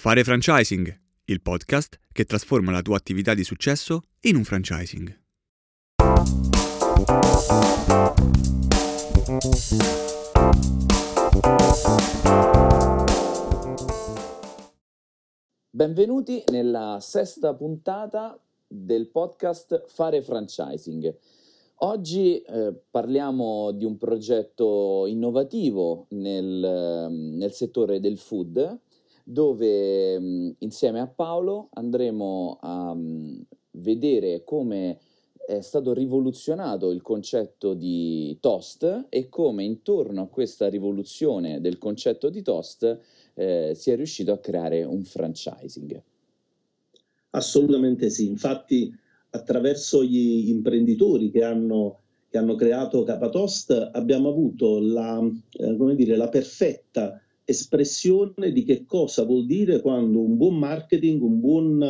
Fare franchising, il podcast che trasforma la tua attività di successo in un franchising. Benvenuti nella sesta puntata del podcast Fare franchising. Oggi eh, parliamo di un progetto innovativo nel, nel settore del food dove mh, insieme a Paolo andremo a mh, vedere come è stato rivoluzionato il concetto di toast e come intorno a questa rivoluzione del concetto di toast eh, si è riuscito a creare un franchising. Assolutamente sì, infatti attraverso gli imprenditori che hanno, che hanno creato Capatost abbiamo avuto la, eh, dire, la perfetta espressione di che cosa vuol dire quando un buon marketing, un buon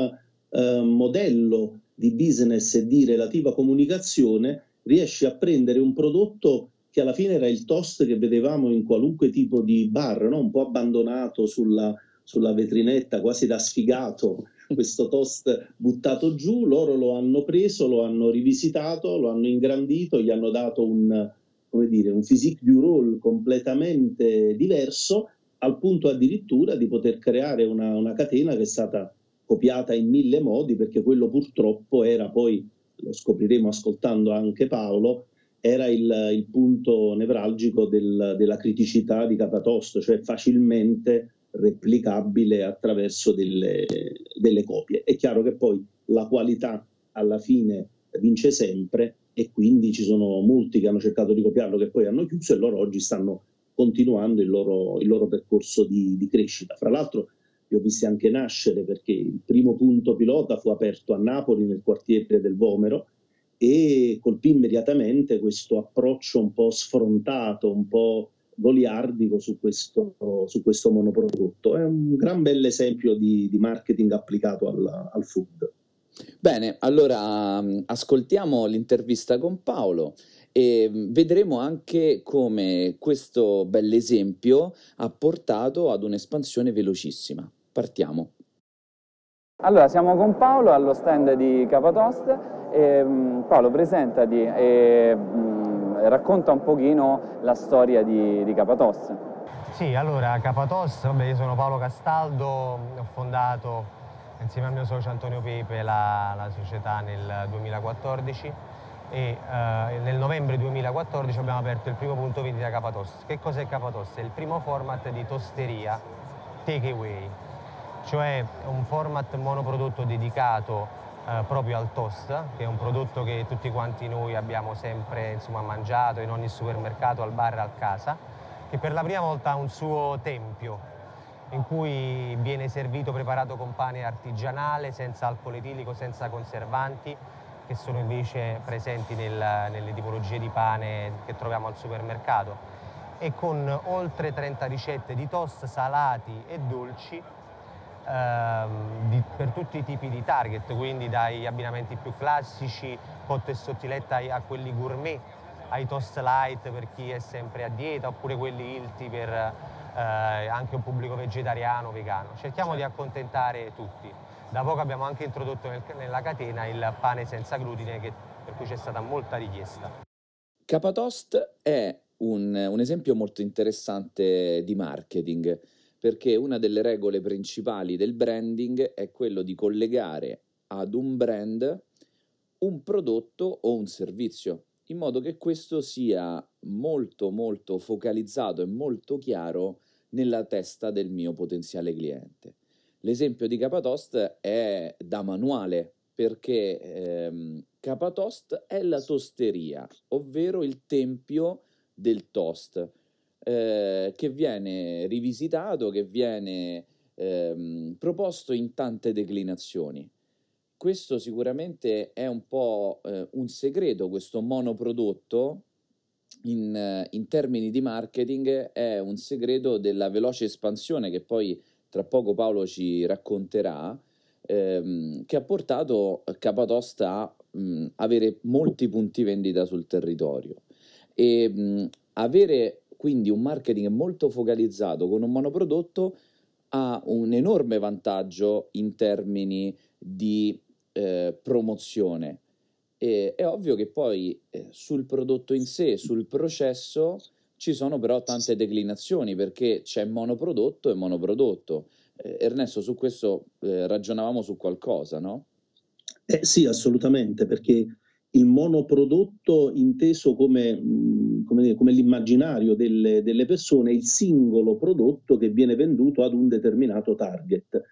eh, modello di business e di relativa comunicazione riesce a prendere un prodotto che alla fine era il toast che vedevamo in qualunque tipo di bar, no? un po' abbandonato sulla, sulla vetrinetta, quasi da sfigato, questo toast buttato giù, loro lo hanno preso, lo hanno rivisitato, lo hanno ingrandito, gli hanno dato un, come dire, un physique du role completamente diverso al punto addirittura di poter creare una, una catena che è stata copiata in mille modi, perché quello purtroppo era poi, lo scopriremo ascoltando anche Paolo, era il, il punto nevralgico del, della criticità di Capatosto, cioè facilmente replicabile attraverso delle, delle copie. È chiaro che poi la qualità alla fine vince sempre e quindi ci sono molti che hanno cercato di copiarlo che poi hanno chiuso e loro oggi stanno continuando il loro, il loro percorso di, di, crescita. Fra l'altro li ho visti anche nascere perché il primo punto pilota fu aperto a Napoli nel quartiere del Vomero e colpì immediatamente questo approccio un po' sfrontato, un po' goliardico su questo, su questo monoprodotto. È un gran bel esempio di, di marketing applicato al, al food. Bene, allora ascoltiamo l'intervista con Paolo e mm, vedremo anche come questo bell'esempio ha portato ad un'espansione velocissima. Partiamo. Allora, siamo con Paolo allo stand di Capatost. E, mm, Paolo, presentati e mh, mm, racconta un pochino la storia di, di Capatost. Sì, allora Capatos, vabbè, io sono Paolo Castaldo, ho fondato insieme al mio socio Antonio Pepe la, la società nel 2014 e eh, nel novembre 2014 abbiamo aperto il primo punto vendita Capatost. Che cos'è Capatost? È il primo format di tosteria takeaway, cioè un format monoprodotto dedicato eh, proprio al toast, che è un prodotto che tutti quanti noi abbiamo sempre insomma, mangiato in ogni supermercato, al bar a casa, che per la prima volta ha un suo tempio in cui viene servito preparato con pane artigianale, senza alcol etilico, senza conservanti, che sono invece presenti nel, nelle tipologie di pane che troviamo al supermercato e con oltre 30 ricette di toast salati e dolci ehm, di, per tutti i tipi di target, quindi dagli abbinamenti più classici, cotto e sottiletta a quelli gourmet, ai toast light per chi è sempre a dieta oppure quelli ilti per eh, anche un pubblico vegetariano, vegano. Cerchiamo di accontentare tutti. Da poco abbiamo anche introdotto nel, nella catena il pane senza glutine che, per cui c'è stata molta richiesta. Capatost è un, un esempio molto interessante di marketing perché una delle regole principali del branding è quello di collegare ad un brand un prodotto o un servizio, in modo che questo sia molto molto focalizzato e molto chiaro nella testa del mio potenziale cliente. L'esempio di Capatost è da manuale perché ehm, Capatost è la tosteria, ovvero il tempio del toast, eh, che viene rivisitato, che viene ehm, proposto in tante declinazioni. Questo sicuramente è un po' eh, un segreto, questo monoprodotto in, in termini di marketing è un segreto della veloce espansione che poi tra poco Paolo ci racconterà, ehm, che ha portato Capatosta a mh, avere molti punti vendita sul territorio. E mh, avere quindi un marketing molto focalizzato con un monoprodotto ha un enorme vantaggio in termini di eh, promozione. E, è ovvio che poi eh, sul prodotto in sé, sul processo, ci sono però tante declinazioni perché c'è monoprodotto e monoprodotto. Eh, Ernesto, su questo eh, ragionavamo su qualcosa, no? Eh, sì, assolutamente, perché il monoprodotto inteso come, come, come l'immaginario delle, delle, persone il singolo prodotto che viene venduto ad un determinato target.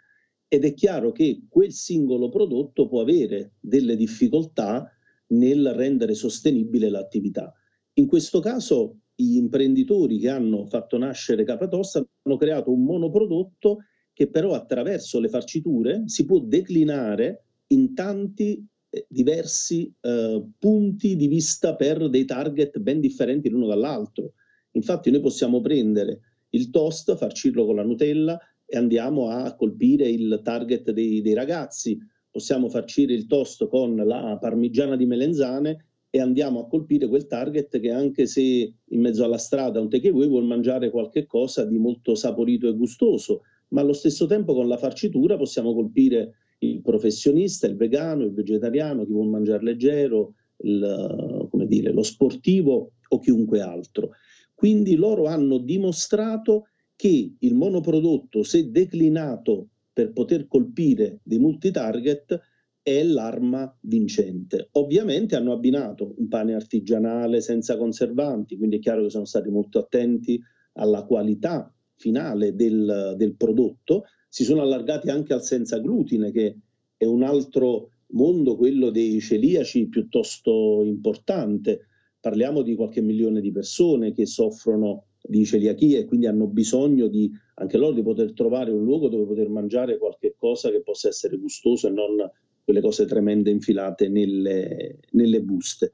Ed è chiaro che quel singolo prodotto può avere delle difficoltà nel rendere sostenibile l'attività. In questo caso gli imprenditori che hanno fatto nascere Capatosta hanno creato un monoprodotto che però attraverso le farciture si può declinare in tanti eh, diversi eh, punti di vista per dei target ben differenti l'uno dall'altro. Infatti noi possiamo prendere il toast, farcirlo con la Nutella e andiamo a colpire il target dei, dei ragazzi, possiamo farcire il toast con la parmigiana di melenzane e andiamo a colpire quel target che anche se in mezzo alla strada un takeaway vuol mangiare qualche cosa di molto saporito e gustoso, ma allo stesso tempo con la farcitura possiamo colpire il professionista, il vegano, il vegetariano, chi vuole mangiare leggero, il, dire, lo sportivo o chiunque altro. Quindi loro hanno dimostrato che il monoprodotto, se declinato per poter colpire dei multitarget, è l'arma vincente. Ovviamente hanno abbinato un pane artigianale senza conservanti, quindi è chiaro che sono stati molto attenti alla qualità finale del, del prodotto, si sono allargati anche al senza glutine, che è un altro mondo, quello dei celiaci, piuttosto importante. Parliamo di qualche milione di persone che soffrono di celiachia e quindi hanno bisogno di, anche loro di poter trovare un luogo dove poter mangiare qualche cosa che possa essere gustoso e non quelle cose tremende infilate nelle, nelle buste.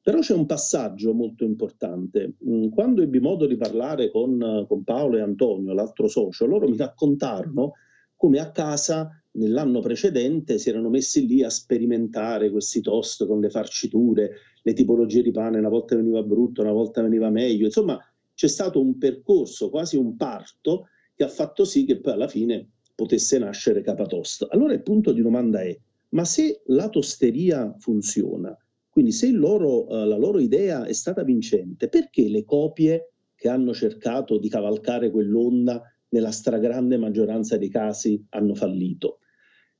Però c'è un passaggio molto importante. Mm, quando ebbi modo di parlare con, con Paolo e Antonio, l'altro socio, loro mi raccontarono come a casa nell'anno precedente si erano messi lì a sperimentare questi toast con le farciture, le tipologie di pane, una volta veniva brutto, una volta veniva meglio, insomma c'è stato un percorso, quasi un parto, che ha fatto sì che poi alla fine potesse nascere Capatost. Allora il punto di domanda è, ma se la tosteria funziona, quindi se loro, uh, la loro idea è stata vincente, perché le copie che hanno cercato di cavalcare quell'onda nella stragrande maggioranza dei casi hanno fallito?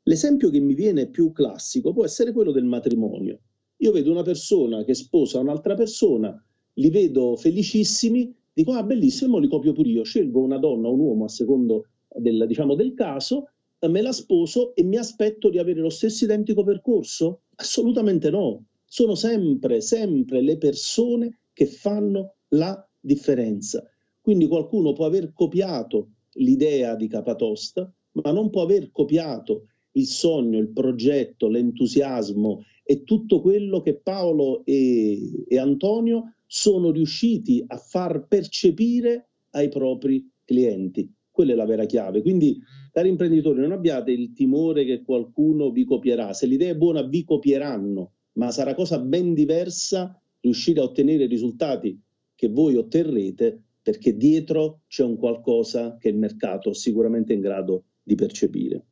L'esempio che mi viene più classico può essere quello del matrimonio. Io vedo una persona che sposa un'altra persona, li vedo felicissimi, dico ah bellissimo, li copio pure io, scelgo una donna o un uomo a secondo del, diciamo, del caso, me la sposo e mi aspetto di avere lo stesso identico percorso? Assolutamente no sono sempre, sempre le persone che fanno la differenza. Quindi qualcuno può aver copiato l'idea di Capatosta, ma non può aver copiato il sogno, il progetto, l'entusiasmo e tutto quello che Paolo e, e Antonio sono riusciti a far percepire ai propri clienti. Quella è la vera chiave. Quindi, cari imprenditori, non abbiate il timore che qualcuno vi copierà. Se l'idea è buona, vi copieranno ma sarà cosa ben diversa riuscire a ottenere i risultati che voi otterrete perché dietro c'è un qualcosa che il mercato è sicuramente in grado di percepire.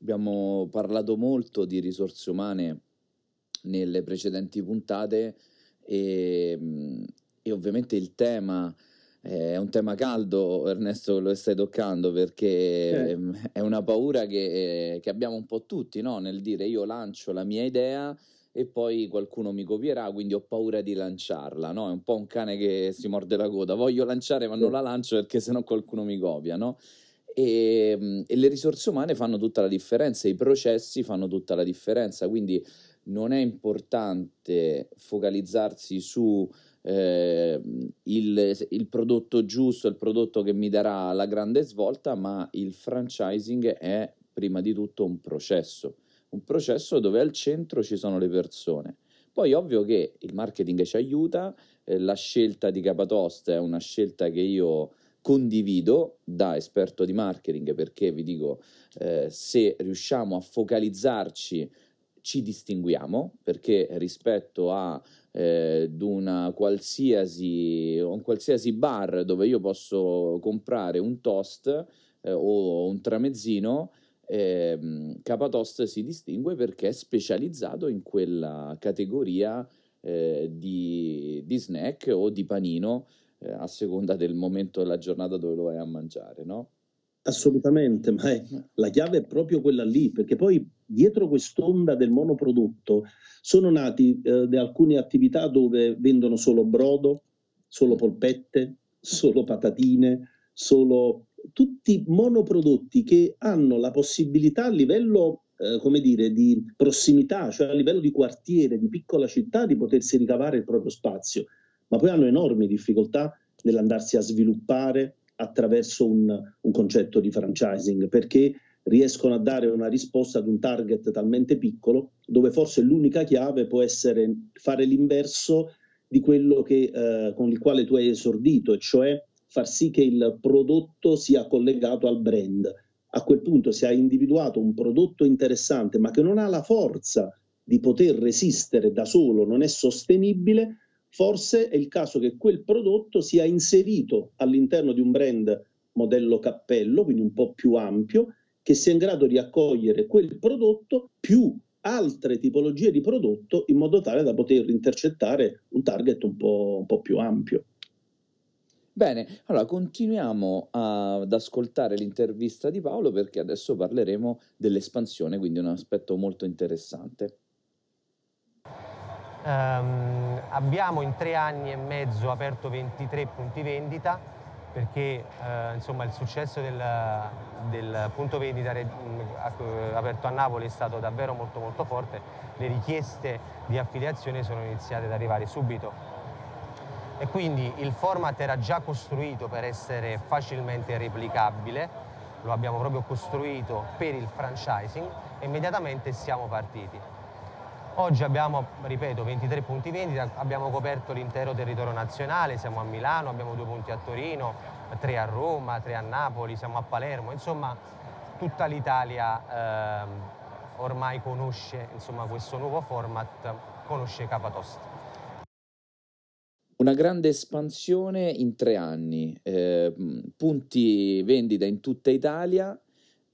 Abbiamo parlato molto di risorse umane nelle precedenti puntate e, e ovviamente il tema è un tema caldo, Ernesto, lo stai toccando perché eh. è una paura che, che, abbiamo un po' tutti no? nel dire io lancio la mia idea e poi qualcuno mi copierà, quindi ho paura di lanciarla, no? È un po' un cane che si morde la coda, voglio lanciare ma non la lancio perché sennò qualcuno mi copia, no? E, ehm, e, le risorse umane fanno tutta la differenza, i processi fanno tutta la differenza, quindi non è importante focalizzarsi su eh, il, il, prodotto giusto, il prodotto che mi darà la grande svolta, ma il franchising è prima di tutto un processo un processo dove al centro ci sono le persone. Poi ovvio che il marketing ci aiuta, eh, la scelta di Capatost è una scelta che io condivido da esperto di marketing perché vi dico eh, se riusciamo a focalizzarci ci distinguiamo perché rispetto a eh, una qualsiasi, un qualsiasi bar dove io posso comprare un toast eh, o un tramezzino, eh, Capatost si distingue perché è specializzato in quella categoria eh, di, di, snack o di panino eh, a seconda del momento della giornata dove lo vai a mangiare, no? Assolutamente, ma è, la chiave è proprio quella lì, perché poi dietro quest'onda del monoprodotto sono nati eh, alcune attività dove vendono solo brodo, solo polpette, solo patatine, solo tutti monoprodotti che hanno la possibilità a livello eh, come dire, di prossimità, cioè a livello di quartiere, di piccola città, di potersi ricavare il proprio spazio, ma poi hanno enormi difficoltà nell'andarsi a sviluppare attraverso un, un concetto di franchising, perché riescono a dare una risposta ad un target talmente piccolo dove forse l'unica chiave può essere fare l'inverso di quello che, eh, con il quale tu hai esordito, e cioè far sì che il prodotto sia collegato al brand. A quel punto se hai individuato un prodotto interessante ma che non ha la forza di poter resistere da solo, non è sostenibile, forse è il caso che quel prodotto sia inserito all'interno di un brand modello cappello, quindi un po' più ampio, che sia in grado di accogliere quel prodotto più altre tipologie di prodotto in modo tale da poter intercettare un target un po', un po più ampio. Bene, allora continuiamo ad ascoltare l'intervista di Paolo perché adesso parleremo dell'espansione, quindi un aspetto molto interessante. Um, abbiamo in tre anni e mezzo aperto 23 punti vendita perché uh, insomma, il successo del, del punto vendita aperto a Napoli è stato davvero molto molto forte, le richieste di affiliazione sono iniziate ad arrivare subito. E quindi il format era già costruito per essere facilmente replicabile, lo abbiamo proprio costruito per il franchising. E immediatamente siamo partiti. Oggi abbiamo, ripeto, 23 punti vendita, abbiamo coperto l'intero territorio nazionale, siamo a Milano, abbiamo due punti a Torino, tre a Roma, tre a Napoli, siamo a Palermo, insomma tutta l'Italia eh, ormai conosce insomma, questo nuovo format, conosce Capatost. Una grande espansione in tre anni, eh, punti vendita in tutta Italia.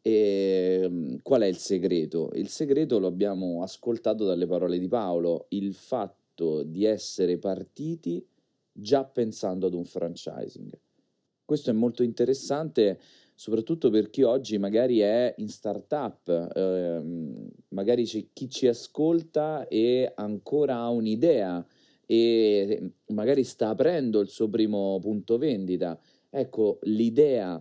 E, qual è il segreto? Il segreto lo abbiamo ascoltato dalle parole di Paolo, il fatto di essere partiti già pensando ad un franchising. Questo è molto interessante soprattutto per chi oggi magari è in startup, eh, magari c'è chi ci ascolta e ancora ha un'idea e magari sta aprendo il suo primo punto vendita. Ecco, l'idea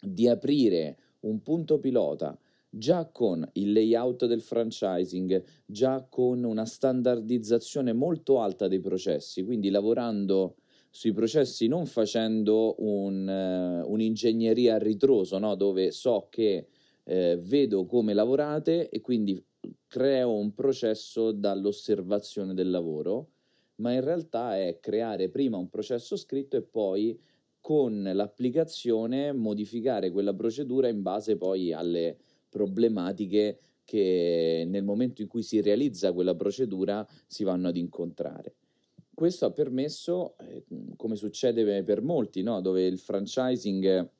di aprire un punto pilota già con il layout del franchising, già con una standardizzazione molto alta dei processi, quindi lavorando sui processi non facendo un, uh, un'ingegneria a ritroso, no? dove so che eh, vedo come lavorate e quindi creo un processo dall'osservazione del lavoro ma in realtà è creare prima un processo scritto e poi con l'applicazione modificare quella procedura in base poi alle problematiche che nel momento in cui si realizza quella procedura si vanno ad incontrare. Questo ha permesso, eh, come succede per molti, no? dove il franchising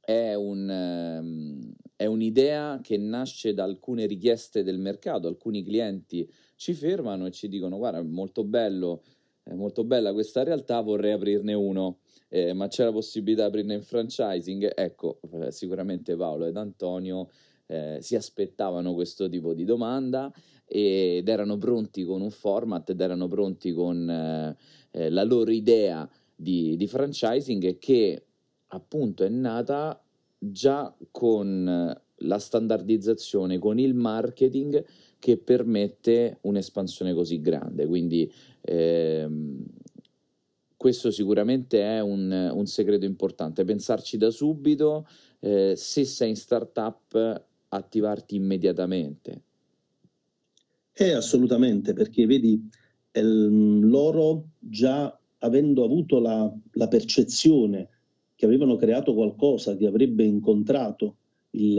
è, un, ehm, è un'idea che nasce da alcune richieste del mercato, alcuni clienti ci fermano e ci dicono guarda, è molto bello, è molto bella questa realtà, vorrei aprirne uno. Eh, ma c'è la possibilità di aprirne in franchising? Ecco, eh, sicuramente Paolo ed Antonio eh, si aspettavano questo tipo di domanda ed erano pronti con un format ed erano pronti con eh, eh, la loro idea di, di franchising che appunto è nata già con la standardizzazione, con il marketing che permette un'espansione così grande. Quindi ehm, questo sicuramente è un, un, segreto importante, pensarci da subito, eh, se sei in startup attivarti immediatamente. Eh, assolutamente, perché vedi, eh, loro già avendo avuto la, la percezione che avevano creato qualcosa che avrebbe incontrato il,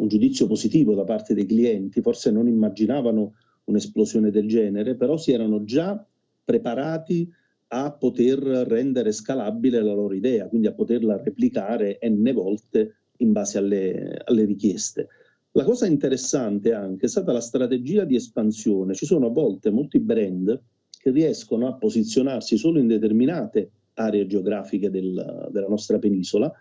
un giudizio positivo da parte dei clienti, forse non immaginavano un'esplosione del genere, però si erano già preparati a poter rendere scalabile la loro idea, quindi a poterla replicare n volte in base alle, alle richieste. La cosa interessante anche è stata la strategia di espansione. Ci sono a volte molti brand che riescono a posizionarsi solo in determinate aree geografiche del, della nostra penisola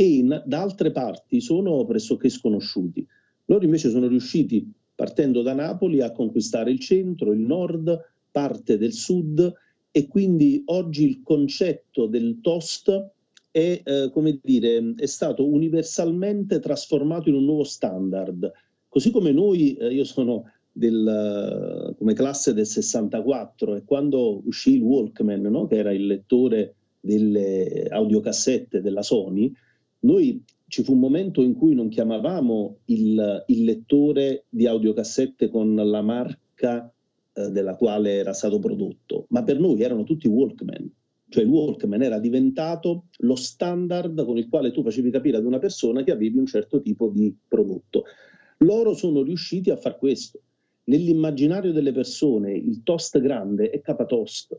e in, da altre parti sono pressoché sconosciuti. Loro invece sono riusciti, partendo da Napoli, a conquistare il centro, il nord, parte del sud e quindi oggi il concetto del toast è, eh, come dire, è stato universalmente trasformato in un nuovo standard. Così come noi, eh, io sono del, come classe del 64 e quando uscì il Walkman, no? che era il lettore delle audiocassette della Sony, noi ci fu un momento in cui non chiamavamo il, il lettore di audiocassette con la marca eh, della quale era stato prodotto, ma per noi erano tutti Walkman. Cioè il Walkman era diventato lo standard con il quale tu facevi capire ad una persona che avevi un certo tipo di prodotto. Loro sono riusciti a far questo. Nell'immaginario delle persone il toast grande è capatoast.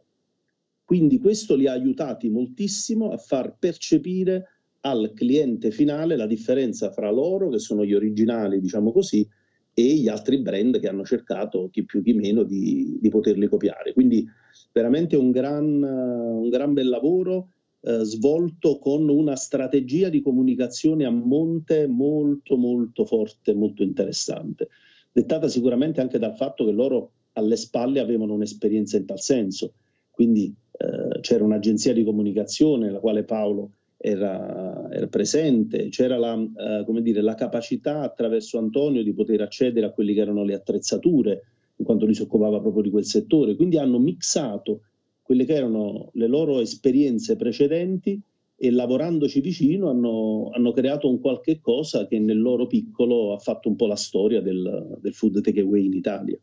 Quindi questo li ha aiutati moltissimo a far percepire al cliente finale la differenza fra loro, che sono gli originali, diciamo così, e gli altri brand che hanno cercato, chi più chi meno, di, di poterli copiare. Quindi veramente un gran, un gran bel lavoro eh, svolto con una strategia di comunicazione a monte molto molto forte, molto interessante, dettata sicuramente anche dal fatto che loro alle spalle avevano un'esperienza in tal senso, quindi eh, c'era un'agenzia di comunicazione la quale Paolo era, era presente, c'era la, eh, dire, la capacità attraverso Antonio di poter accedere a quelle che erano le attrezzature, in quanto lui si occupava proprio di quel settore, quindi hanno mixato quelle che erano le loro esperienze precedenti e lavorandoci vicino hanno, hanno, creato un qualche cosa che nel loro piccolo ha fatto un po' la storia del, del food takeaway in Italia.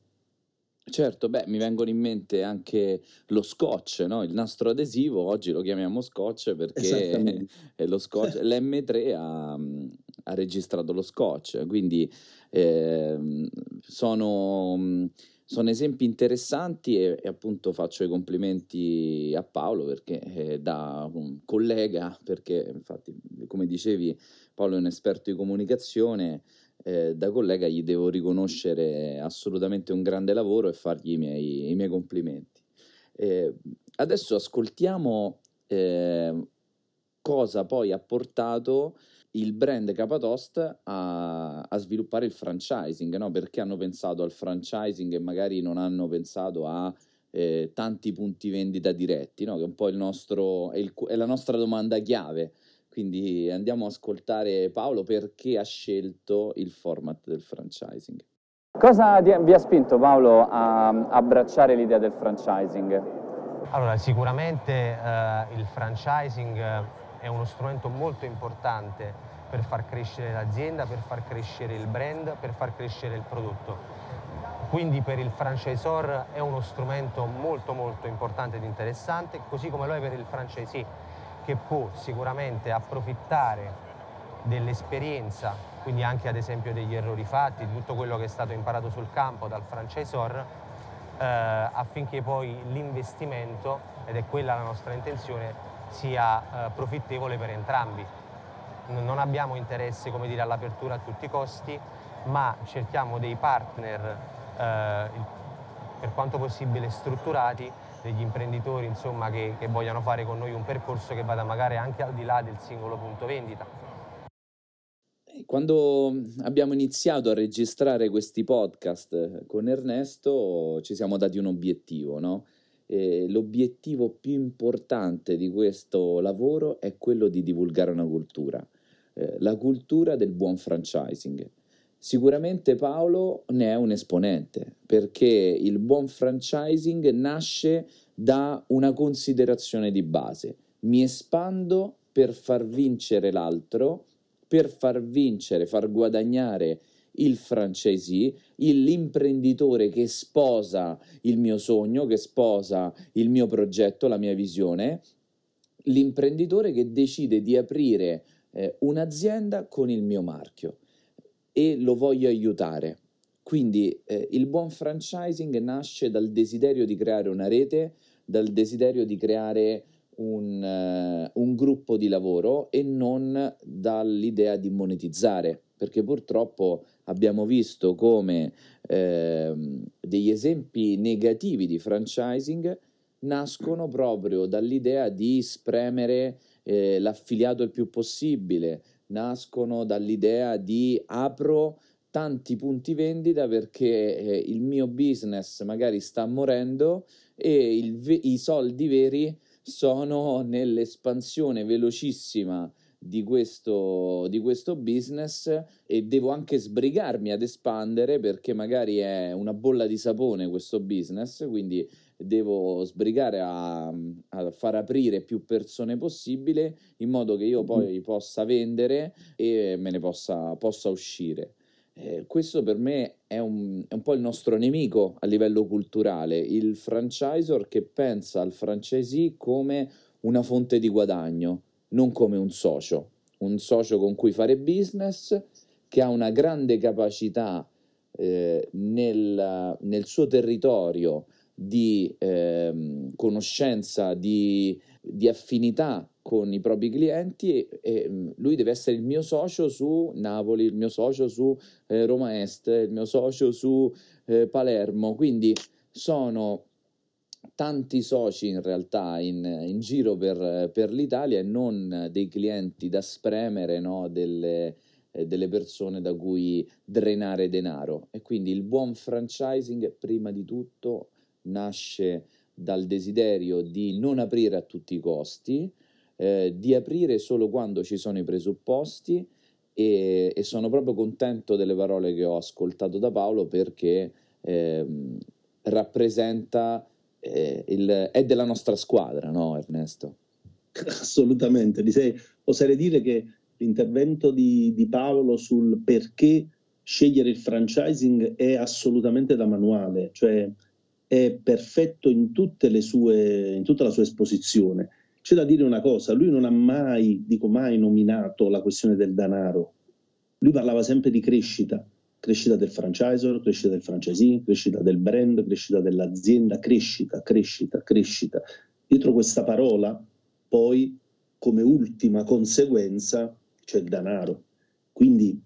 Certo, beh, mi vengono in mente anche lo scotch, no? Il nastro adesivo, oggi lo chiamiamo scotch perché lo scotch, l'M3 ha, ha registrato lo scotch, quindi eh, sono, sono, esempi interessanti e, e, appunto faccio i complimenti a Paolo perché eh, da un collega, perché infatti come dicevi Paolo è un esperto di comunicazione, eh, da collega gli devo riconoscere assolutamente un grande lavoro e fargli i miei, i miei complimenti. Eh, adesso ascoltiamo eh, cosa poi ha portato il brand Capatost a, a sviluppare il franchising, no? perché hanno pensato al franchising e magari non hanno pensato a eh, tanti punti vendita diretti, no? che un po' il nostro, è, il, è la nostra domanda chiave quindi andiamo a ascoltare Paolo perché ha scelto il format del franchising. Cosa vi ha spinto Paolo a abbracciare l'idea del franchising? Allora, sicuramente eh, il franchising è uno strumento molto importante per far crescere l'azienda, per far crescere il brand, per far crescere il prodotto. Quindi per il franchisor è uno strumento molto molto importante ed interessante, così come lo è per il franchisee che può sicuramente approfittare dell'esperienza, quindi anche ad esempio degli errori fatti, di tutto quello che è stato imparato sul campo dal franchisor, eh, affinché poi l'investimento, ed è quella la nostra intenzione, sia eh, profittevole per entrambi. Non abbiamo interesse come dire, all'apertura a tutti i costi, ma cerchiamo dei partner eh, per quanto possibile strutturati degli imprenditori insomma, che, che vogliano fare con noi un percorso che vada magari anche al di là del singolo punto vendita. Quando abbiamo iniziato a registrare questi podcast con Ernesto ci siamo dati un obiettivo, no? l'obiettivo più importante di questo lavoro è quello di divulgare una cultura, eh, la cultura del buon franchising. Sicuramente Paolo ne è un esponente perché il buon franchising nasce da una considerazione di base. Mi espando per far vincere l'altro, per far vincere, far guadagnare il franchisee, l'imprenditore che sposa il mio sogno, che sposa il mio progetto, la mia visione, l'imprenditore che decide di aprire eh, un'azienda con il mio marchio e lo voglio aiutare. Quindi eh, il buon franchising nasce dal desiderio di creare una rete dal desiderio di creare un, uh, un gruppo di lavoro e non dall'idea di monetizzare, perché purtroppo abbiamo visto come eh, degli esempi negativi di franchising nascono proprio dall'idea di spremere eh, l'affiliato il più possibile, nascono dall'idea di apro tanti punti vendita perché eh, il mio business magari sta morendo e il, i soldi veri sono nell'espansione velocissima di questo, di questo business e devo anche sbrigarmi ad espandere perché magari è una bolla di sapone questo business, quindi devo sbrigare a, a, far aprire più persone possibile in modo che io poi possa vendere e me ne possa, possa uscire. Eh, questo per me è un, è un, po' il nostro nemico a livello culturale, il franchisor che pensa al franchisee come una fonte di guadagno, non come un socio, un socio con cui fare business, che ha una grande capacità eh, nel, nel suo territorio di eh, conoscenza, di, di, affinità con i propri clienti e, e, mm, lui deve essere il mio socio su Napoli, il mio socio su eh, Roma Est, il mio socio su eh, Palermo, quindi sono tanti soci in realtà in, in giro per, per, l'Italia e non dei clienti da spremere, no? delle, eh, delle persone da cui drenare denaro. E quindi il buon franchising prima di tutto nasce dal desiderio di non aprire a tutti i costi, eh, di aprire solo quando ci sono i presupposti e, e, sono proprio contento delle parole che ho ascoltato da Paolo perché eh, rappresenta, eh, il, è della nostra squadra, no Ernesto? Assolutamente, oserei dire che l'intervento di, di Paolo sul perché scegliere il franchising è assolutamente da manuale, cioè è perfetto in, sue, in tutta la sua esposizione. C'è da dire una cosa, lui non ha mai, dico mai, nominato la questione del denaro. Lui parlava sempre di crescita, crescita del franchisor, crescita del franchisee, crescita del brand, crescita dell'azienda, crescita, crescita, crescita. Dietro questa parola, poi, come ultima conseguenza, c'è il denaro. Quindi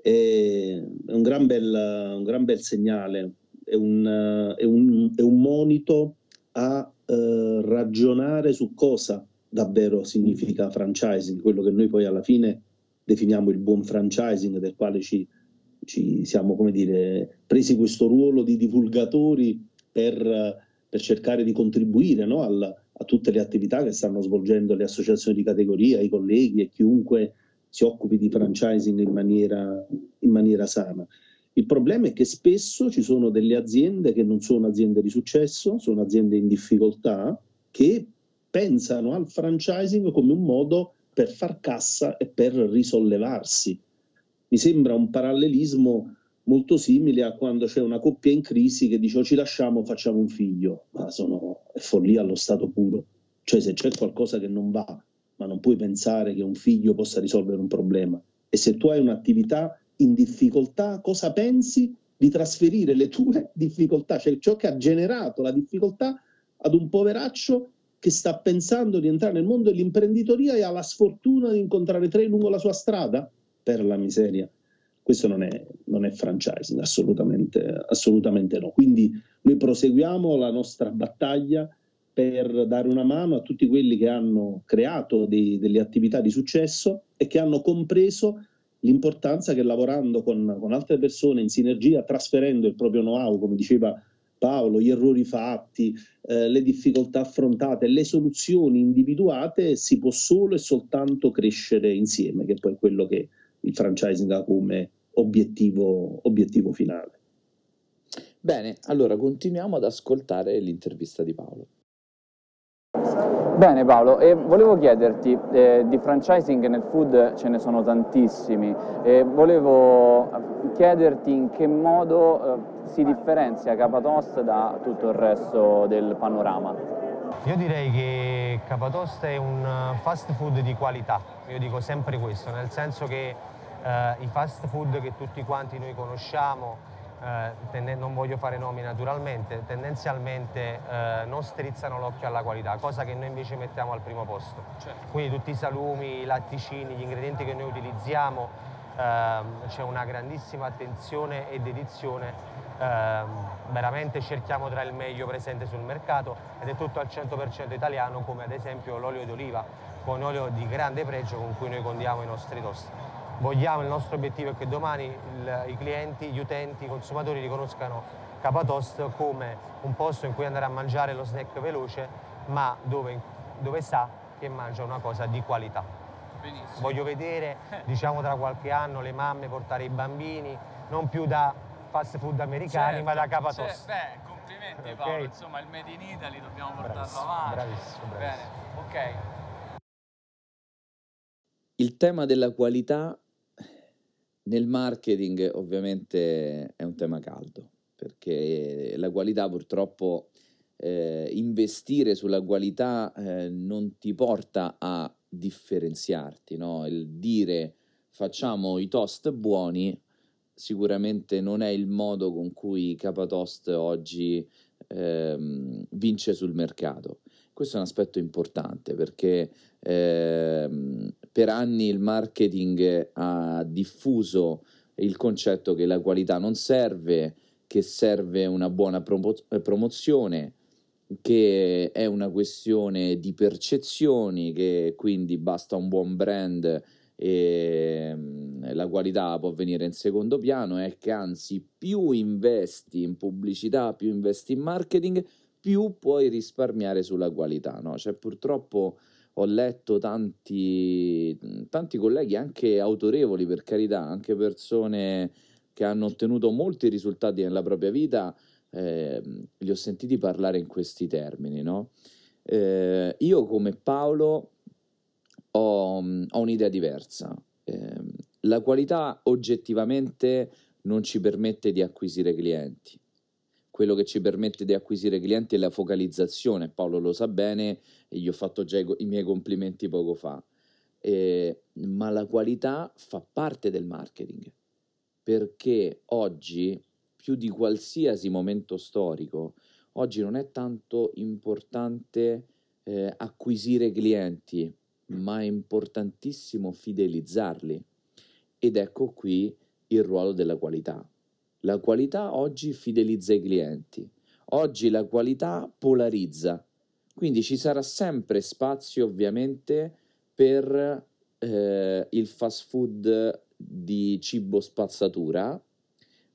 è un gran bel, un gran bel segnale è un, è un, è un monito a eh, ragionare su cosa davvero significa franchising, quello che noi poi alla fine definiamo il buon franchising, del quale ci, ci siamo come dire, presi questo ruolo di divulgatori per, per cercare di contribuire no, al, a tutte le attività che stanno svolgendo le associazioni di categoria, i colleghi e chiunque si occupi di franchising in maniera, in maniera sana. Il problema è che spesso ci sono delle aziende che non sono aziende di successo, sono aziende in difficoltà, che pensano al franchising come un modo per far cassa e per risollevarsi. Mi sembra un parallelismo molto simile a quando c'è una coppia in crisi che dice o ci lasciamo o facciamo un figlio, ma sono, è follia allo stato puro. Cioè se c'è qualcosa che non va, ma non puoi pensare che un figlio possa risolvere un problema. E se tu hai un'attività in difficoltà, cosa pensi di trasferire le tue difficoltà, cioè ciò che ha generato la difficoltà ad un poveraccio che sta pensando di entrare nel mondo dell'imprenditoria e ha la sfortuna di incontrare tre lungo la sua strada? Per la miseria. Questo non è, non è franchising, assolutamente, assolutamente no. Quindi noi proseguiamo la nostra battaglia per dare una mano a tutti quelli che hanno creato dei, delle attività di successo e che hanno compreso l'importanza che lavorando con, con, altre persone in sinergia, trasferendo il proprio know-how, come diceva Paolo, gli errori fatti, eh, le difficoltà affrontate, le soluzioni individuate, si può solo e soltanto crescere insieme, che poi è quello che il franchising ha come obiettivo, obiettivo finale. Bene, allora continuiamo ad ascoltare l'intervista di Paolo. Bene Paolo, e volevo chiederti, eh, di franchising nel food ce ne sono tantissimi, e volevo chiederti in che modo eh, si differenzia Capatost da tutto il resto del panorama. Io direi che Capatost è un fast food di qualità, io dico sempre questo, nel senso che eh, i fast food che tutti quanti noi conosciamo eh, non voglio fare nomi naturalmente, tendenzialmente eh, non strizzano l'occhio alla qualità, cosa che noi invece mettiamo al primo posto. Certo. Quindi tutti i salumi, i latticini, gli ingredienti che noi utilizziamo, ehm, c'è una grandissima attenzione e dedizione, ehm, veramente cerchiamo tra il meglio presente sul mercato ed è tutto al 100% italiano come ad esempio l'olio d'oliva, un olio di grande pregio con cui noi condiamo i nostri toast vogliamo, il nostro obiettivo è che domani il, i clienti, gli utenti, i consumatori riconoscano Capatost come un posto in cui andare a mangiare lo snack veloce, ma dove, dove sa che mangia una cosa di qualità. Benissimo. Voglio vedere, diciamo tra qualche anno, le mamme portare i bambini non più da fast food americani, Certo, ma da Capatost. certo. Beh, complimenti. Paolo, insomma il Made in Italy dobbiamo portarlo Bravissimo, avanti. bravissimo, bravissimo. Bene, ok. Il tema della qualità nel marketing ovviamente è un tema caldo, perché la qualità purtroppo eh, investire sulla qualità eh, non ti porta a differenziarti, no? Il dire facciamo i toast buoni sicuramente non è il modo con cui Capatost oggi ehm, vince sul mercato. Questo è un aspetto importante perché ehm, per anni il marketing ha diffuso il concetto che la qualità non serve, che serve una buona promo- promozione, che è una questione di percezioni, che quindi basta un buon brand e mm, la qualità può venire in secondo piano e che anzi più investi in pubblicità, più investi in marketing, più puoi risparmiare sulla qualità. No? Cioè, purtroppo ho letto tanti, tanti colleghi, anche autorevoli per carità, anche persone che hanno ottenuto molti risultati nella propria vita, eh, li ho sentiti parlare in questi termini. No? Eh, io come Paolo ho, ho un'idea diversa. Eh, la qualità oggettivamente non ci permette di acquisire clienti. Quello che ci permette di acquisire clienti è la focalizzazione. Paolo lo sa bene gli ho fatto già i, i miei complimenti poco fa. Eh, ma la qualità fa parte del marketing perché oggi, più di qualsiasi momento storico, oggi non è tanto importante eh, acquisire clienti, ma è importantissimo fidelizzarli. Ed ecco qui il ruolo della qualità. La qualità oggi fidelizza i clienti, oggi la qualità polarizza, quindi ci sarà sempre spazio ovviamente per eh, il fast food di cibo spazzatura,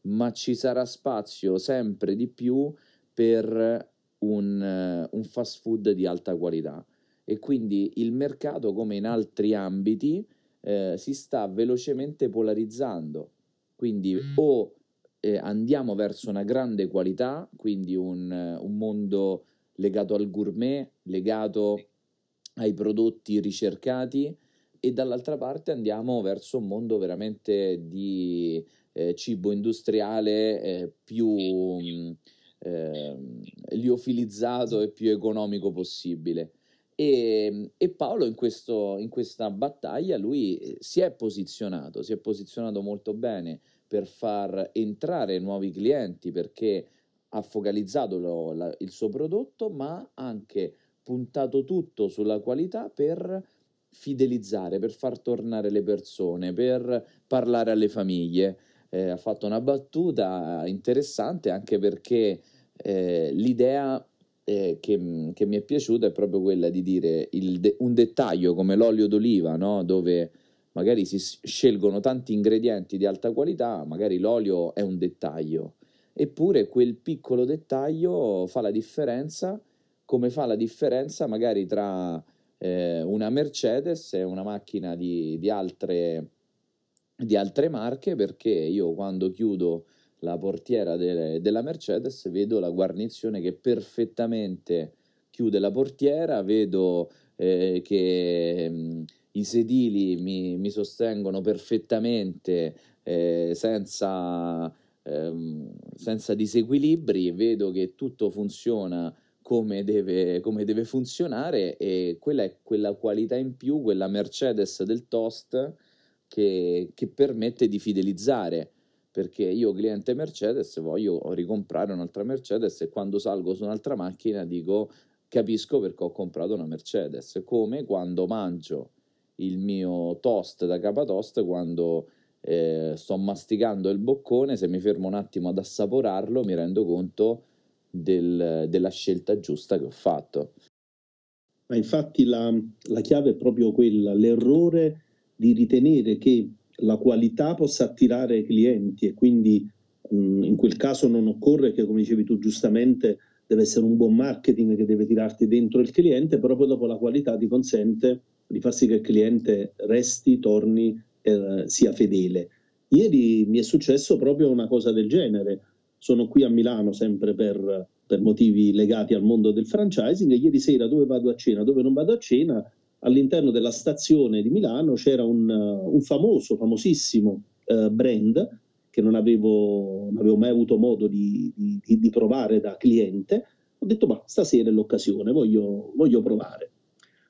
ma ci sarà spazio sempre di più per un, un fast food di alta qualità. E quindi il mercato, come in altri ambiti, eh, si sta velocemente polarizzando. Quindi o eh, andiamo verso una grande qualità, quindi un, un mondo legato al gourmet, legato ai prodotti ricercati, e dall'altra parte andiamo verso un mondo veramente di eh, cibo industriale eh, più mh, eh, liofilizzato e più economico possibile. E, e Paolo in, questo, in questa battaglia lui si è posizionato, si è posizionato molto bene per far entrare nuovi clienti perché ha focalizzato lo- la- il suo prodotto, ma ha anche puntato tutto sulla qualità per fidelizzare, per far tornare le persone, per parlare alle famiglie. Eh, ha fatto una battuta interessante anche perché eh, l'idea eh, che, che mi è piaciuta è proprio quella di dire de- un dettaglio come l'olio d'oliva, no? dove magari si scelgono tanti ingredienti di alta qualità, magari l'olio è un dettaglio, eppure quel piccolo dettaglio fa la differenza, come fa la differenza magari tra eh, una Mercedes e una macchina di, di altre, di altre marche, perché io quando chiudo la portiera de- della Mercedes vedo la guarnizione che perfettamente chiude la portiera, vedo eh, che mh, i sedili mi, mi sostengono perfettamente eh, senza, ehm, senza disequilibri, vedo che tutto funziona come deve, come deve funzionare e quella è quella qualità in più, quella Mercedes del toast che, che permette di fidelizzare. Perché io cliente Mercedes voglio ricomprare un'altra Mercedes e quando salgo su un'altra macchina dico capisco perché ho comprato una Mercedes, come quando mangio il mio toast da capatoast, quando eh, sto masticando il boccone, se mi fermo un attimo ad assaporarlo mi rendo conto del, della scelta giusta che ho fatto. Ma infatti la, la chiave è proprio quella, l'errore di ritenere che la qualità possa attirare clienti e quindi mh, in quel caso non occorre che, come dicevi tu giustamente, deve essere un buon marketing che deve tirarti dentro il cliente, però poi dopo la qualità ti consente di far sì che il cliente resti, torni, eh, sia fedele. Ieri mi è successo proprio una cosa del genere. Sono qui a Milano sempre per, per motivi legati al mondo del franchising e ieri sera dove vado a cena, dove non vado a cena, all'interno della stazione di Milano c'era un, un famoso, famosissimo uh, brand che non avevo, non avevo, mai avuto modo di, di, di, provare da cliente. Ho detto, ma stasera è l'occasione, voglio, voglio provare.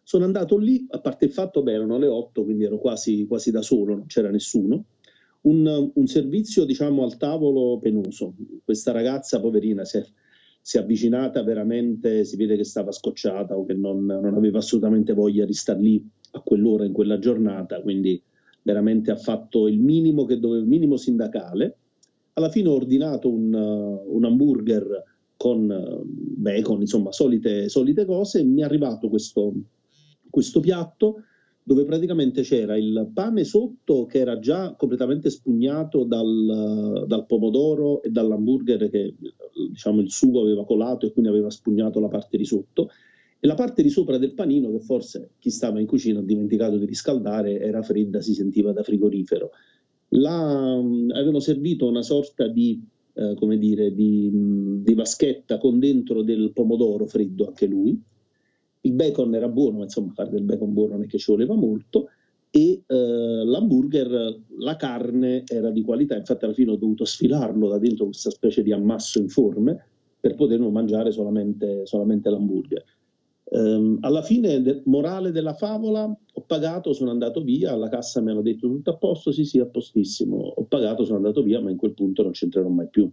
Sono andato lì, a parte il fatto, beh, erano le 8, quindi ero quasi, quasi da solo, non c'era nessuno. Un, un, servizio, diciamo, al tavolo penoso. Questa ragazza, poverina, si è, si è, avvicinata veramente, si vede che stava scocciata o che non, non aveva assolutamente voglia di star lì a quell'ora, in quella giornata, quindi veramente ha fatto il minimo, che dove, il minimo sindacale. Alla fine ho ordinato un, un hamburger con bacon, insomma, solite, solite cose, mi è arrivato questo questo piatto dove praticamente c'era il pane sotto che era già completamente spugnato dal, dal pomodoro e dall'hamburger che diciamo il sugo aveva colato e quindi aveva spugnato la parte di sotto e la parte di sopra del panino che forse chi stava in cucina ha dimenticato di riscaldare era fredda, si sentiva da frigorifero. La, avevano servito una sorta di, eh, come dire, di, di vaschetta con dentro del pomodoro freddo anche lui il bacon era buono, ma insomma fare del bacon buono non è che ci voleva molto, e eh, l'hamburger, la carne era di qualità, infatti alla fine ho dovuto sfilarlo da dentro questa specie di ammasso informe per poterlo mangiare solamente, solamente l'hamburger. Um, alla fine, morale della favola, ho pagato, sono andato via, alla cassa mi hanno detto tutto a posto, sì sì, a postissimo, ho pagato, sono andato via, ma in quel punto non c'entrerò mai più.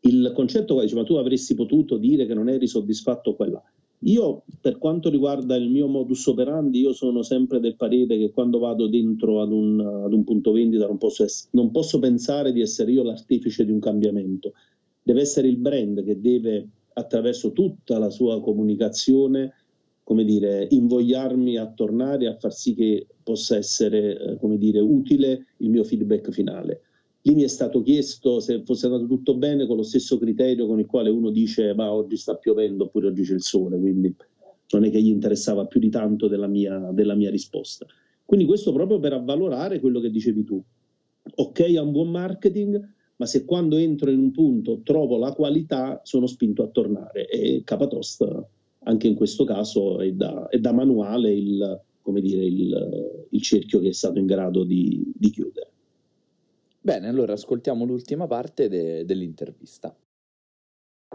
Il concetto che dice, ma tu avresti potuto dire che non eri soddisfatto qua là. Io, per quanto riguarda il mio modus operandi, io sono sempre del parere che quando vado dentro ad un, ad un punto vendita non posso, ess- non posso pensare di essere io l'artefice di un cambiamento. Deve essere il brand che deve, attraverso tutta la sua comunicazione, come dire, invogliarmi a tornare a far sì che possa essere, eh, come dire, utile il mio feedback finale. Lì mi è stato chiesto se fosse andato tutto bene con lo stesso criterio con il quale uno dice ma oggi sta piovendo oppure oggi c'è il sole, quindi non è che gli interessava più di tanto della mia, della mia risposta. Quindi questo proprio per avvalorare quello che dicevi tu. Ok, ha un buon marketing, ma se quando entro in un punto trovo la qualità sono spinto a tornare e Capatost anche in questo caso è da, è da manuale il, dire, il, il, cerchio che è stato in grado di, di chiudere. Bene, allora ascoltiamo l'ultima parte de- dell'intervista.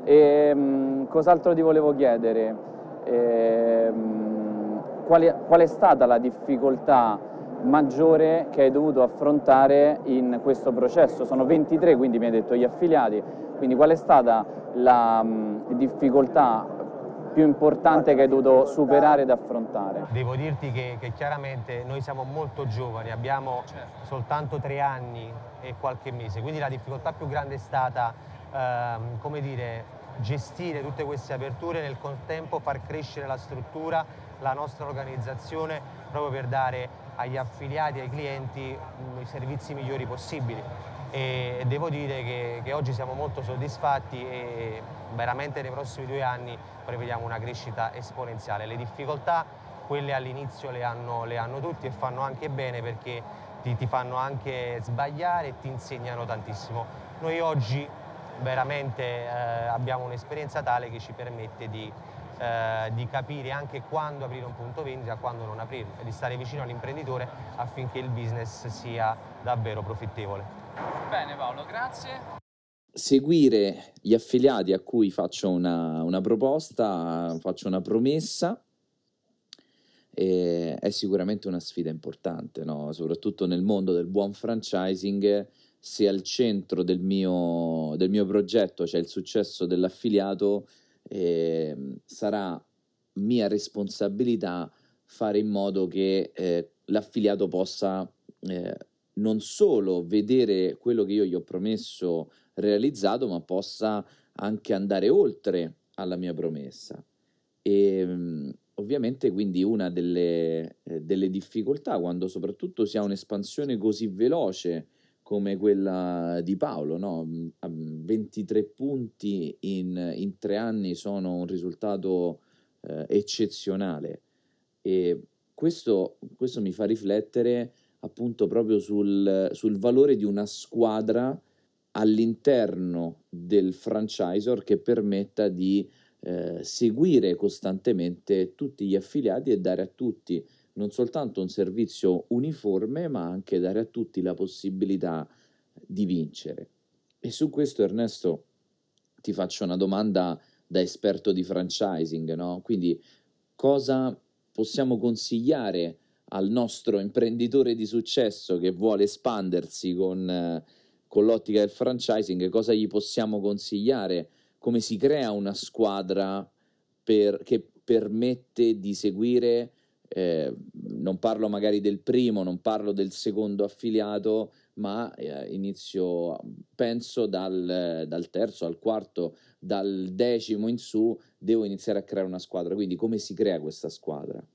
E, ehm, cos'altro ti volevo chiedere? E, ehm, qual, qual è stata la difficoltà maggiore che hai dovuto affrontare in questo processo? Sono 23, quindi mi hai detto gli affiliati, quindi qual è stata la mh, difficoltà più importante che hai dovuto superare ed affrontare? Devo dirti che, che chiaramente noi siamo molto giovani, abbiamo certo. soltanto tre anni e qualche mese, quindi la difficoltà più grande è stata, ehm, come dire, gestire tutte queste aperture e nel contempo far crescere la struttura, la nostra organizzazione, proprio per dare agli affiliati e ai clienti i servizi migliori possibili e devo dire che, che, oggi siamo molto soddisfatti e veramente nei prossimi due anni prevediamo una crescita esponenziale. Le difficoltà, quelle all'inizio le le hanno tutti e fanno anche bene perché ti, ti fanno anche sbagliare e ti insegnano tantissimo. Noi oggi veramente eh, abbiamo un'esperienza tale che ci permette di, eh, di, capire anche quando aprire un punto vendita quando non aprirlo di stare vicino all'imprenditore affinché il business sia davvero profittevole. Bene Paolo, grazie. Seguire gli affiliati a cui faccio una, una proposta, faccio una promessa, è sicuramente una sfida importante, no? soprattutto nel mondo del buon franchising se al centro del mio, del mio progetto c'è il successo dell'affiliato, eh, sarà mia responsabilità fare in modo che eh, l'affiliato possa eh, non solo vedere quello che io gli ho promesso realizzato, ma possa anche andare oltre alla mia promessa. E mm, ovviamente quindi una delle, eh, delle difficoltà quando soprattutto si ha un'espansione così veloce come quella di Paolo, no? 23 mm, punti in, in tre anni sono un risultato eh, eccezionale e questo, questo mi fa riflettere appunto proprio sul, sul valore di una squadra all'interno del franchisor che permetta di eh, seguire costantemente tutti gli affiliati e dare a tutti non soltanto un servizio uniforme, ma anche dare a tutti la possibilità di vincere. E su questo Ernesto ti faccio una domanda da esperto di franchising, no? Quindi cosa possiamo consigliare al nostro imprenditore di successo che vuole espandersi con, eh, con l'ottica del franchising, cosa gli possiamo consigliare? Come si crea una squadra per, che permette di seguire, eh, non parlo magari del primo, non parlo del secondo affiliato, ma eh, inizio, penso dal, dal, terzo al quarto, dal decimo in su, devo iniziare a creare una squadra. Quindi come si crea questa squadra?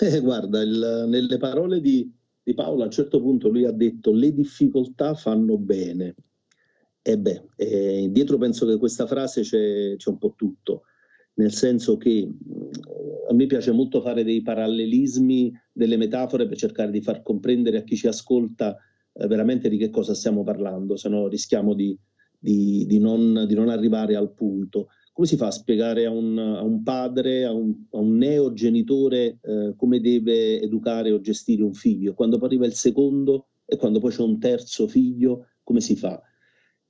Eh, guarda, il, nelle parole di, di, Paolo a un certo punto lui ha detto le difficoltà fanno bene. E beh, eh, dietro penso che questa frase c'è, c'è un po' tutto, nel senso che a me piace molto fare dei parallelismi, delle metafore per cercare di far comprendere a chi ci ascolta eh, veramente di che cosa stiamo parlando, se no rischiamo di, di, di, non, di non arrivare al punto come si fa a spiegare a un, a un padre, a un, a un neogenitore eh, come deve educare o gestire un figlio? Quando poi arriva il secondo e quando poi c'è un terzo figlio, come si fa?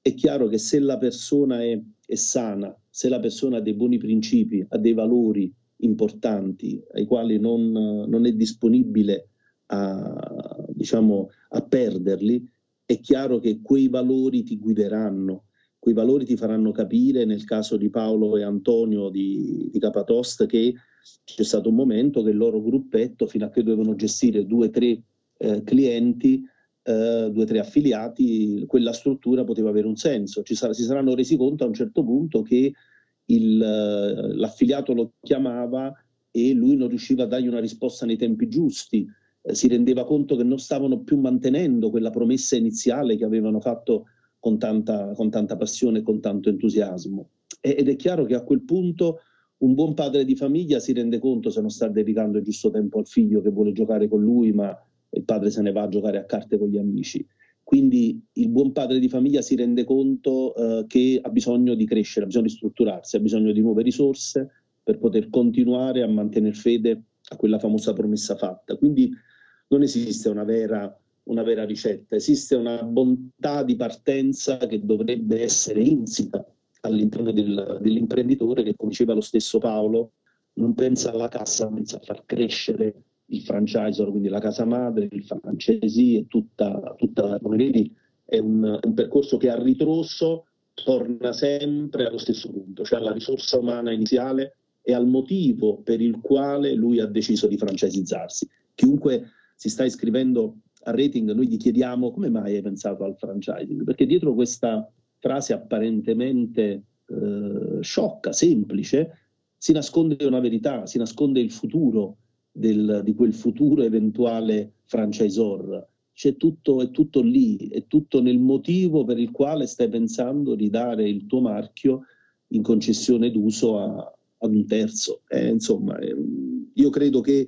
È chiaro che se la persona è, è sana, se la persona ha dei buoni principi, ha dei valori importanti ai quali non, non è disponibile a, diciamo, a perderli, è chiaro che quei valori ti guideranno quei valori ti faranno capire, nel caso di Paolo e Antonio di, di Capatost, che c'è stato un momento che il loro gruppetto, fino a che dovevano gestire due o tre eh, clienti, eh, due o tre affiliati, quella struttura poteva avere un senso. Sarà, si saranno resi conto a un certo punto che il, eh, l'affiliato lo chiamava e lui non riusciva a dargli una risposta nei tempi giusti, eh, si rendeva conto che non stavano più mantenendo quella promessa iniziale che avevano fatto con tanta, con tanta passione con tanto entusiasmo. ed è chiaro che a quel punto un buon padre di famiglia si rende conto se non sta dedicando il giusto tempo al figlio che vuole giocare con lui, ma il padre se ne va a giocare a carte con gli amici. Quindi il buon padre di famiglia si rende conto eh, che ha bisogno di crescere, ha bisogno di strutturarsi, ha bisogno di nuove risorse per poter continuare a mantenere fede a quella famosa promessa fatta. Quindi non esiste una vera una vera ricetta, esiste una bontà di partenza che dovrebbe essere insita all'interno del, dell'imprenditore che, come diceva lo stesso Paolo, non pensa alla cassa, ma pensa a far crescere il franchisor, quindi la casa madre, il francesi e tutta, tutta come vedi, è un, un percorso che a ritroso torna sempre allo stesso punto, cioè alla risorsa umana iniziale e al motivo per il quale lui ha deciso di francesizzarsi. Chiunque si sta iscrivendo a rating noi gli chiediamo come mai hai pensato al franchising, perché dietro questa frase apparentemente eh, sciocca, semplice, si nasconde una verità, si nasconde il futuro del, di quel futuro eventuale franchisor. C'è tutto, è tutto lì, è tutto nel motivo per il quale stai pensando di dare il tuo marchio in concessione d'uso a, ad un terzo. Eh, insomma, eh, io credo che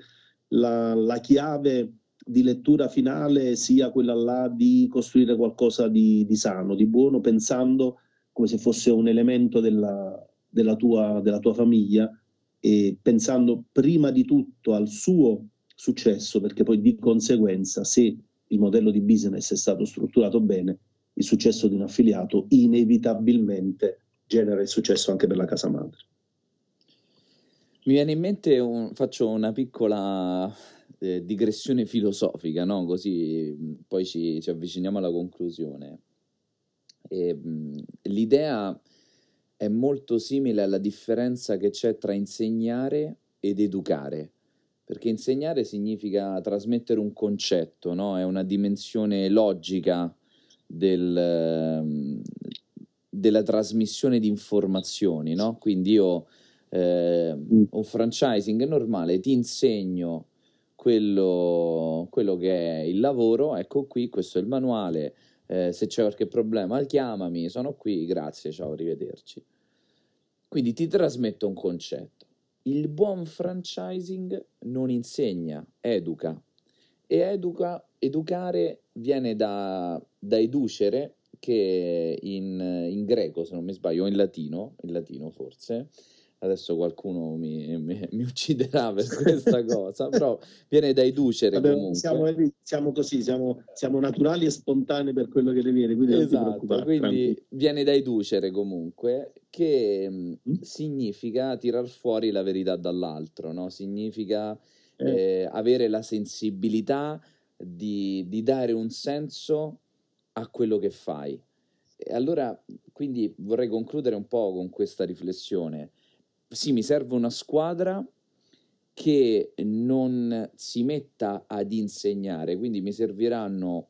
la, la chiave di lettura finale sia quella là di costruire qualcosa di, di sano, di buono, pensando come se fosse un elemento della, della, tua, della tua famiglia e pensando prima di tutto al suo successo, perché poi di conseguenza se il modello di business è stato strutturato bene, il successo di un affiliato inevitabilmente genera il successo anche per la casa madre. Mi viene in mente, un, faccio una piccola eh, digressione filosofica, no? così mh, poi ci, ci avviciniamo alla conclusione. E, mh, l'idea è molto simile alla differenza che c'è tra insegnare ed educare, perché insegnare significa trasmettere un concetto, no? è una dimensione logica del, ehm, della trasmissione di informazioni, no? quindi io eh, un franchising normale ti insegno quello, quello che è il lavoro, ecco qui, questo è il manuale, eh, se c'è qualche problema chiamami, sono qui, grazie, ciao, arrivederci. Quindi ti trasmetto un concetto. Il buon franchising non insegna, educa. E educa, educare viene da, da educere, che in, in, greco, se non mi sbaglio, o in latino, in latino forse, adesso qualcuno mi, mi, mi ucciderà per questa cosa, però viene da educere Vabbè, comunque. Siamo, siamo così, siamo, siamo, naturali e spontanei per quello che ne viene, quindi esatto, quindi tranquillo. viene da educere comunque, che mm? mm? significa tirar fuori la verità dall'altro, no? significa eh. Eh, avere la sensibilità di, di dare un senso a quello che fai. E allora, quindi vorrei concludere un po' con questa riflessione sì, mi serve una squadra che non si metta ad insegnare, quindi mi serviranno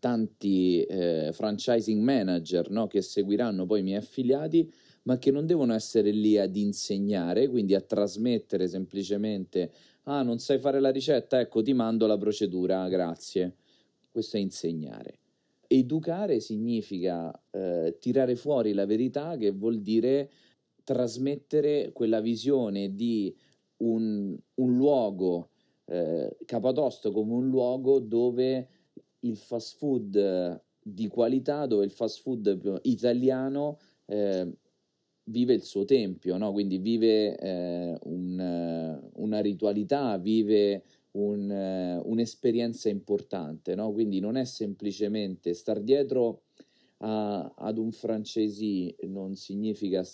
tanti eh, franchising manager no, che seguiranno poi i miei affiliati, ma che non devono essere lì ad insegnare, quindi a trasmettere semplicemente, ah non sai fare la ricetta, ecco ti mando la procedura, grazie. Questo è insegnare. Educare significa eh, tirare fuori la verità, che vuol dire trasmettere quella visione di un, un luogo, eh, Capatosto come un luogo dove il fast food di qualità, dove il fast food italiano eh, vive il suo tempio, no? quindi vive eh, un, una ritualità, vive un, un'esperienza importante, no? quindi non è semplicemente star dietro a, ad un francesi, non significa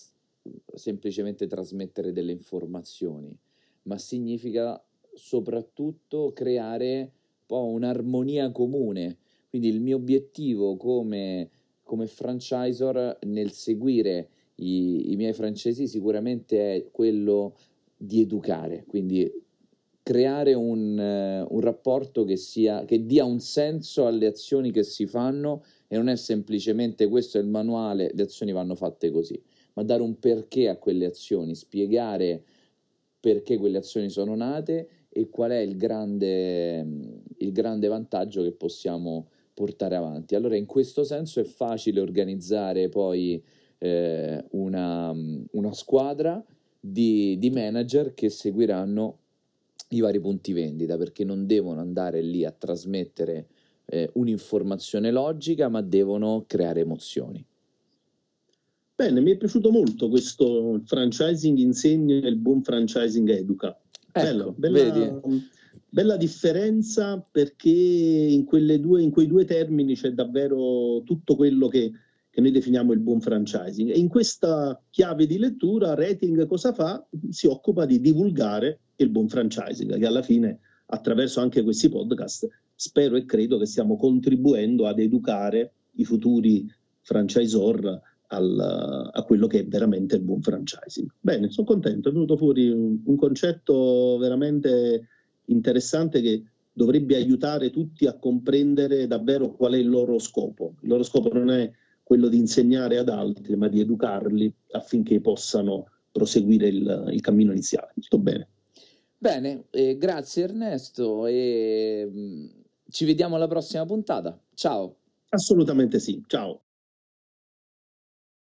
semplicemente trasmettere delle informazioni, ma significa soprattutto creare un'armonia comune. Quindi il mio obiettivo come, come franchisor nel seguire i, i miei francesi sicuramente è quello di educare, quindi creare un, un rapporto che, sia, che dia un senso alle azioni che si fanno e non è semplicemente questo è il manuale, le azioni vanno fatte così ma dare un perché a quelle azioni, spiegare perché quelle azioni sono nate e qual è il grande, il grande vantaggio che possiamo portare avanti. Allora in questo senso è facile organizzare poi eh, una, una, squadra di, di manager che seguiranno i vari punti vendita perché non devono andare lì a trasmettere eh, un'informazione logica ma devono creare emozioni. Bene, mi è piaciuto molto questo franchising insegna e il buon franchising educa. Ecco, Bello, bella, bella, differenza perché in, due, in, quei due termini c'è davvero tutto quello che, che, noi definiamo il buon franchising. E in questa chiave di lettura Rating cosa fa? Si occupa di divulgare il buon franchising, che alla fine attraverso anche questi podcast spero e credo che stiamo contribuendo ad educare i futuri franchisor al, a quello che è veramente il buon franchising. Bene, sono contento, è venuto fuori un, un concetto veramente interessante che dovrebbe aiutare tutti a comprendere davvero qual è il loro scopo. Il loro scopo non è quello di insegnare ad altri, ma di educarli affinché possano proseguire il, il cammino iniziale. Tutto bene. Bene, eh, grazie Ernesto e mm, ci vediamo alla prossima puntata. Ciao. Assolutamente sì, ciao.